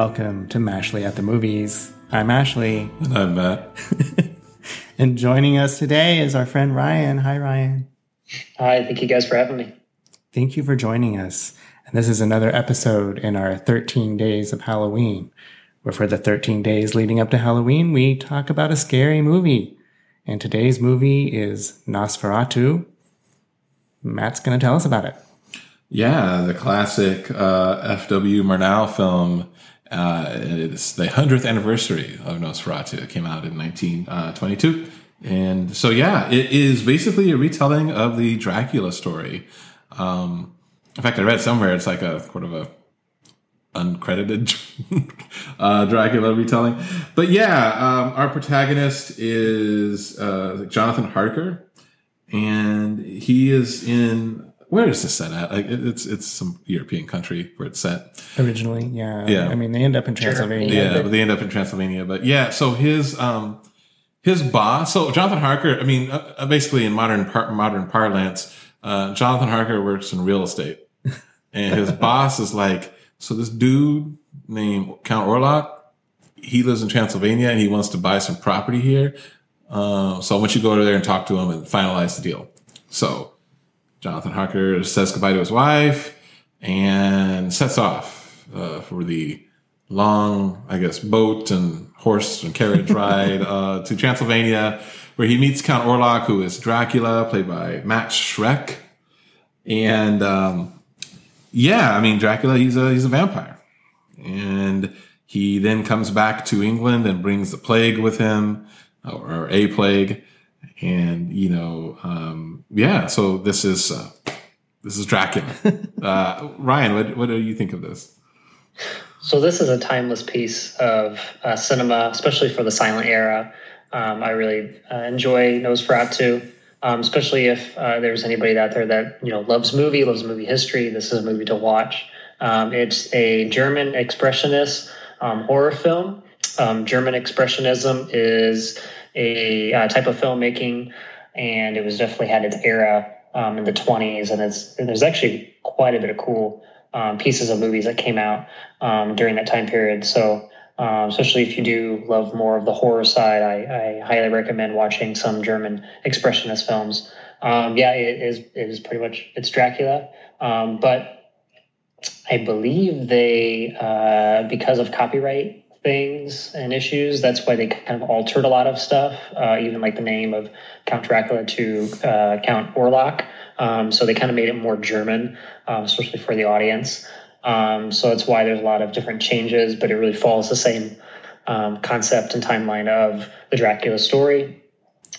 welcome to Mashley at the Movies. I'm Ashley. And I'm Matt. and joining us today is our friend Ryan. Hi, Ryan. Hi, thank you guys for having me. Thank you for joining us. And this is another episode in our 13 days of Halloween, where for the 13 days leading up to Halloween, we talk about a scary movie. And today's movie is Nosferatu. Matt's going to tell us about it. Yeah, the classic uh, F.W. Murnau film. Uh, it's the 100th anniversary of Nosferatu. It came out in 1922. And so, yeah, it is basically a retelling of the Dracula story. Um, in fact, I read somewhere it's like a sort of a uncredited uh, Dracula retelling. But yeah, um, our protagonist is uh, Jonathan Harker, and he is in where is this set at? Like it's it's some European country where it's set originally. Yeah, yeah. I mean, they end up in Transylvania. Yeah, but they end up in Transylvania. But yeah, so his um his boss. So Jonathan Harker. I mean, uh, basically in modern par- modern parlance, uh, Jonathan Harker works in real estate, and his boss is like, so this dude named Count Orlok, he lives in Transylvania and he wants to buy some property here. Uh, so I want you to go over there and talk to him and finalize the deal. So Jonathan Harker says goodbye to his wife and sets off uh, for the long, I guess, boat and horse and carriage ride uh, to Transylvania, where he meets Count Orlok, who is Dracula, played by Max Schreck. And um, yeah, I mean, Dracula, he's a he's a vampire, and he then comes back to England and brings the plague with him, or a plague and you know, um, yeah. So this is uh, this is Dracula. uh, Ryan, what what do you think of this? So this is a timeless piece of uh, cinema, especially for the silent era. Um, I really uh, enjoy Nosferatu, um, especially if uh, there's anybody out there that you know loves movie, loves movie history. This is a movie to watch. Um, it's a German expressionist um, horror film. Um, German expressionism is a uh, type of filmmaking, and it was definitely had its era um, in the 20s. And it's there's actually quite a bit of cool um, pieces of movies that came out um, during that time period. So. Um, especially if you do love more of the horror side, I, I highly recommend watching some German expressionist films. Um, yeah, it is, it is pretty much it's Dracula, um, but I believe they uh, because of copyright things and issues. That's why they kind of altered a lot of stuff, uh, even like the name of Count Dracula to uh, Count Orlok. Um, so they kind of made it more German, um, especially for the audience. Um, so that's why there's a lot of different changes, but it really follows the same um, concept and timeline of the Dracula story.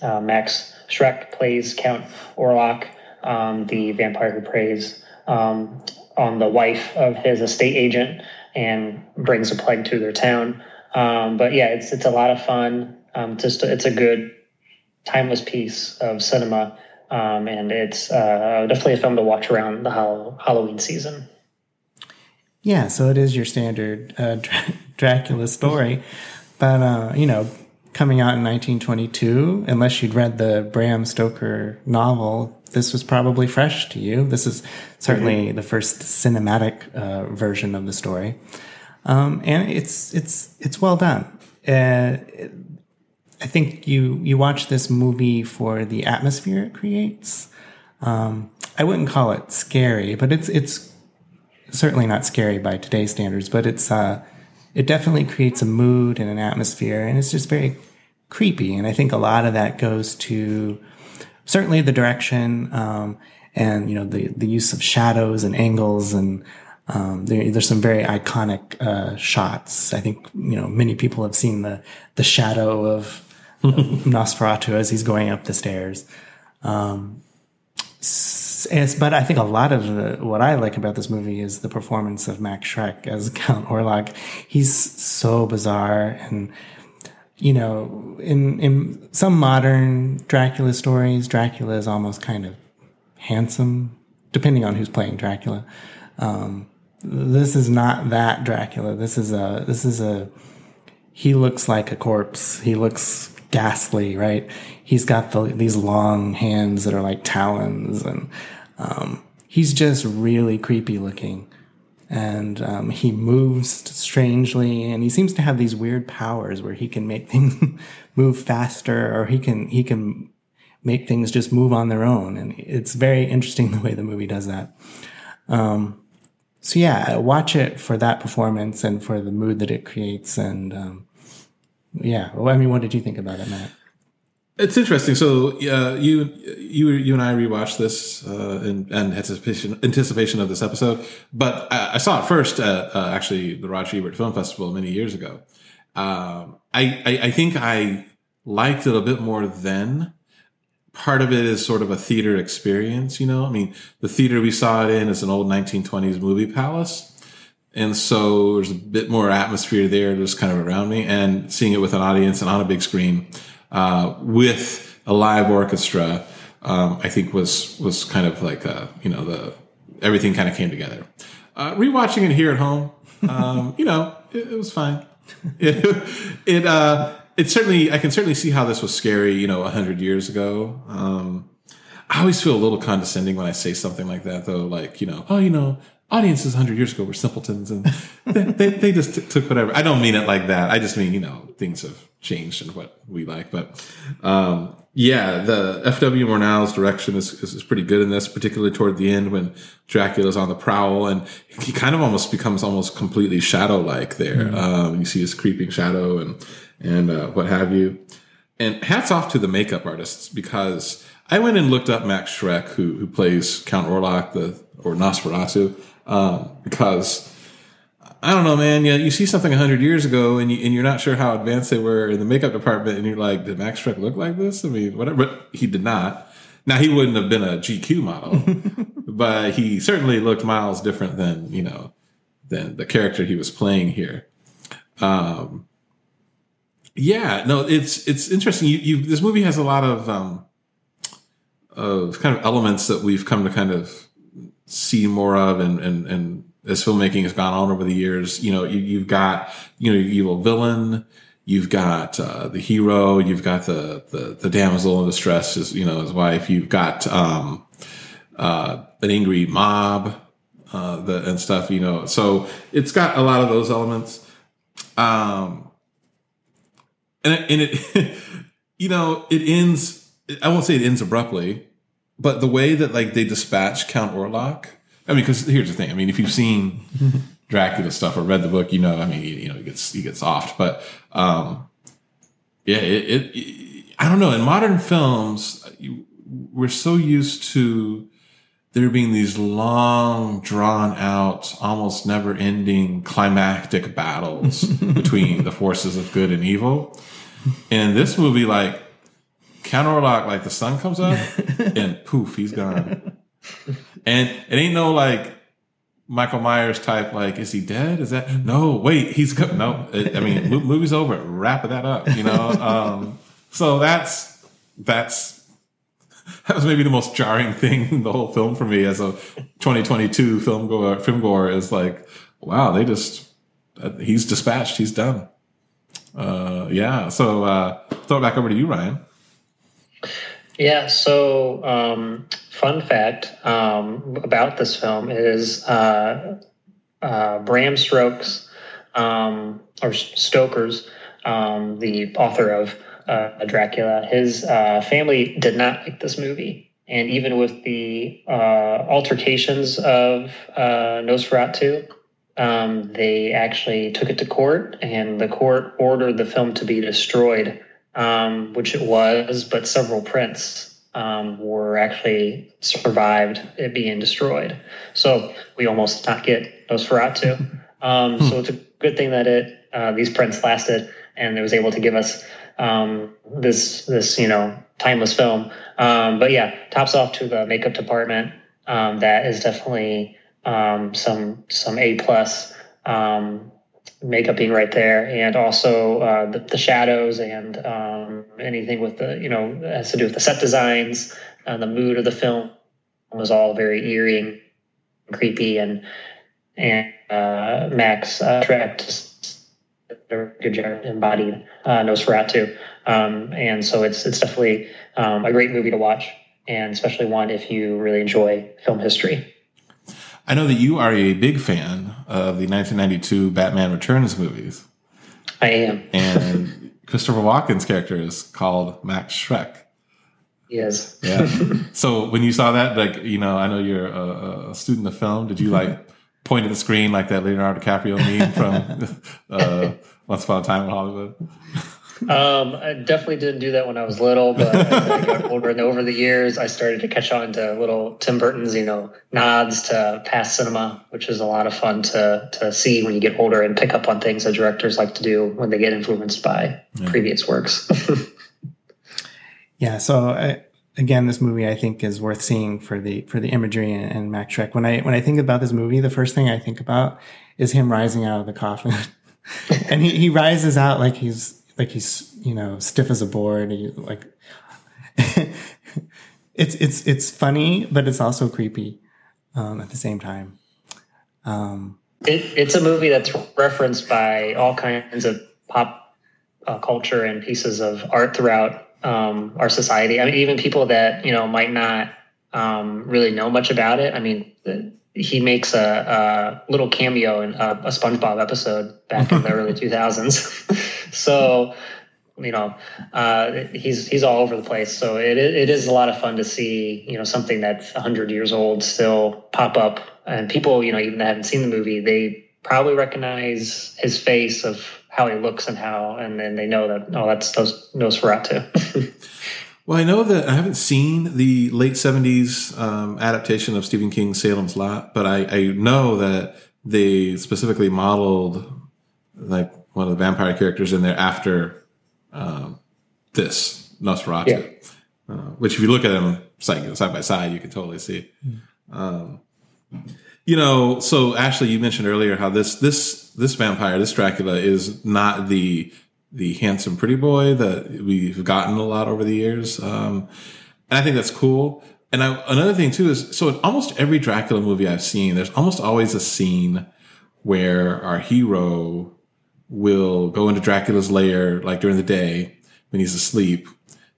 Uh, Max Schreck plays Count Orlok, um, the vampire who preys um, on the wife of his estate agent and brings a plague to their town. Um, but yeah, it's it's a lot of fun. Um, just it's a good timeless piece of cinema, um, and it's uh, definitely a film to watch around the Halloween season. Yeah, so it is your standard uh, Dracula story, but uh, you know, coming out in 1922, unless you'd read the Bram Stoker novel, this was probably fresh to you. This is certainly mm-hmm. the first cinematic uh, version of the story, um, and it's it's it's well done. Uh, I think you you watch this movie for the atmosphere it creates. Um, I wouldn't call it scary, but it's it's certainly not scary by today's standards. But it's uh, it definitely creates a mood and an atmosphere, and it's just very creepy. And I think a lot of that goes to certainly the direction um, and you know the the use of shadows and angles and um, there, there's some very iconic uh, shots. I think you know many people have seen the the shadow of, of Nosferatu as he's going up the stairs. Um, but I think a lot of the, what I like about this movie is the performance of Max Schreck as Count Orlok. He's so bizarre and you know, in in some modern Dracula stories, Dracula is almost kind of handsome, depending on who's playing Dracula. Um, this is not that Dracula. This is a this is a he looks like a corpse. He looks ghastly, right? He's got the, these long hands that are like talons, and um, he's just really creepy looking. And um, he moves strangely, and he seems to have these weird powers where he can make things move faster, or he can he can make things just move on their own, and it's very interesting the way the movie does that. Um, so yeah, watch it for that performance and for the mood that it creates, and um, yeah. Well, I mean, what did you think about it, Matt? It's interesting. So uh, you you you and I rewatched this uh, in, in, anticipation anticipation of this episode, but I, I saw it first at uh, actually the Roger Ebert Film Festival many years ago. Um, I, I, I think I liked it a bit more then. Part of it is sort of a theater experience, you know. I mean, the theater we saw it in is an old 1920s movie palace. And so there's a bit more atmosphere there, just kind of around me, and seeing it with an audience and on a big screen uh, with a live orchestra, um, I think was was kind of like a, you know the everything kind of came together. Uh, rewatching it here at home, um, you know, it, it was fine. It it, uh, it certainly I can certainly see how this was scary, you know, a hundred years ago. Um, I always feel a little condescending when I say something like that, though. Like, you know, oh, you know, audiences 100 years ago were simpletons and they, they, they just t- took whatever. I don't mean it like that. I just mean, you know, things have changed and what we like. But um, yeah, the F.W. Murnau's direction is, is, is, pretty good in this, particularly toward the end when Dracula's on the prowl and he kind of almost becomes almost completely shadow like there. Mm-hmm. Um, you see his creeping shadow and, and uh, what have you. And hats off to the makeup artists because I went and looked up Max Schreck, who, who plays Count Orlok, the, or Nosferatu um, because I don't know, man. Yeah, you see something hundred years ago, and you and you're not sure how advanced they were in the makeup department, and you're like, did Max Schreck look like this? I mean, whatever. But he did not. Now he wouldn't have been a GQ model, but he certainly looked miles different than you know than the character he was playing here. Um, yeah, no, it's it's interesting. You, you this movie has a lot of um, of kind of elements that we've come to kind of see more of and, and, and as filmmaking has gone on over the years, you know, you, have got, you know, evil villain, you've got, uh, the hero, you've got the, the, the damsel in distress, his, you know, his wife, you've got, um, uh, an angry mob, uh, the, and stuff, you know, so it's got a lot of those elements. Um, and it, and it you know, it ends, I won't say it ends abruptly, but the way that like they dispatch Count Orlok, I mean, because here's the thing. I mean, if you've seen Dracula stuff or read the book, you know. I mean, you, know, he gets he gets off, but um, yeah, it, it, it, I don't know. In modern films, you, we're so used to there being these long, drawn out, almost never ending climactic battles between the forces of good and evil. And this movie, like Count Orlok, like the sun comes up and poof, he's gone. And it ain't no like Michael Myers type, like, is he dead? Is that no? Wait, he's co- no. I mean, movie's over. Wrap that up, you know. Um, so that's that's that was maybe the most jarring thing in the whole film for me as a 2022 film goer. Film goer is like, wow, they just uh, he's dispatched. He's done. Uh, yeah. So uh, throw it back over to you, Ryan. Yeah. So, um, fun fact um, about this film is uh, uh, Bram Stoker's um, or Stoker's, um, the author of uh, Dracula. His uh, family did not like this movie, and even with the uh, altercations of uh, Nosferatu. Um, they actually took it to court, and the court ordered the film to be destroyed um, which it was, but several prints um, were actually survived it being destroyed. So we almost did not get Nosferatu. Um, so it's a good thing that it uh, these prints lasted and it was able to give us um, this this you know timeless film. Um, but yeah, tops off to the makeup department. Um, that is definitely some some A plus. Um, makeup being right there, and also uh, the, the, shadows and um, anything with the you know has to do with the set designs and the mood of the film was all very eerie and creepy, and and uh, Max uh, a good job embodied uh, Nosferatu, um, and so it's it's definitely um, a great movie to watch, and especially one if you really enjoy film history. I know that you are a big fan of the 1992 Batman Returns movies. I am. And Christopher Walken's character is called Max Shreck. Yes. Yeah. so when you saw that, like, you know, I know you're a, a student of film. Did you like point at the screen like that Leonardo DiCaprio meme from uh, Once Upon a Time in Hollywood? Um, I definitely didn't do that when I was little, but as I got older and over the years, I started to catch on to little Tim Burton's, you know, nods to past cinema, which is a lot of fun to to see when you get older and pick up on things that directors like to do when they get influenced by yeah. previous works. yeah. So I, again, this movie I think is worth seeing for the for the imagery and, and Max Schreck. When I when I think about this movie, the first thing I think about is him rising out of the coffin, and he, he rises out like he's like he's you know stiff as a board. Like it's it's it's funny, but it's also creepy um, at the same time. Um, it, it's a movie that's referenced by all kinds of pop uh, culture and pieces of art throughout um, our society. I mean, even people that you know might not um, really know much about it. I mean, he makes a, a little cameo in a, a, SpongeBob episode back in the early 2000s. so, you know, uh, he's he's all over the place. So it it is a lot of fun to see you know something that's 100 years old still pop up, and people you know even that haven't seen the movie they probably recognize his face of how he looks and how, and then they know that oh that's those Nosferatu. Well, I know that I haven't seen the late 70s um, adaptation of Stephen King's Salem's Lot, but I, I, know that they specifically modeled like one of the vampire characters in there after um, this Nosferatu, yeah. uh, which if you look at them side, side by side, you can totally see. Um, you know, so Ashley, you mentioned earlier how this this this vampire, this Dracula, is not the the handsome pretty boy that we've gotten a lot over the years. Um, and I think that's cool. And I, another thing too is, so in almost every Dracula movie I've seen, there's almost always a scene where our hero will go into Dracula's lair, like during the day when he's asleep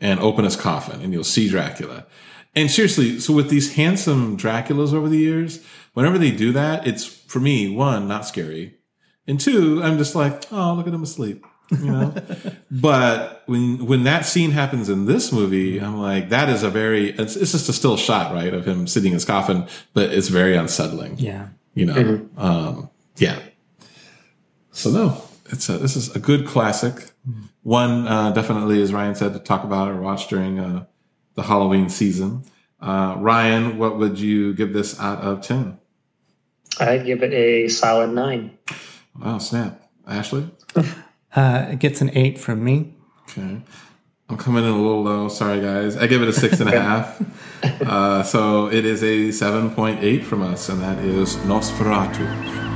and open his coffin and you'll see Dracula. And seriously, so with these handsome Draculas over the years, whenever they do that, it's for me, one, not scary. And two, I'm just like, oh, look at him asleep you know. but when when that scene happens in this movie, I'm like, that is a very it's, it's just a still shot, right, of him sitting in his coffin, but it's very unsettling. Yeah, you know, mm-hmm. um, yeah. So no, it's a this is a good classic. Mm-hmm. One uh, definitely, as Ryan said, to talk about or watch during uh, the Halloween season. Uh, Ryan, what would you give this out of ten? I'd give it a solid nine. Wow, snap, Ashley. Uh, it gets an eight from me. Okay. I'm coming in a little low. Sorry, guys. I give it a six and a half. Uh, so it is a 7.8 from us, and that is Nosferatu.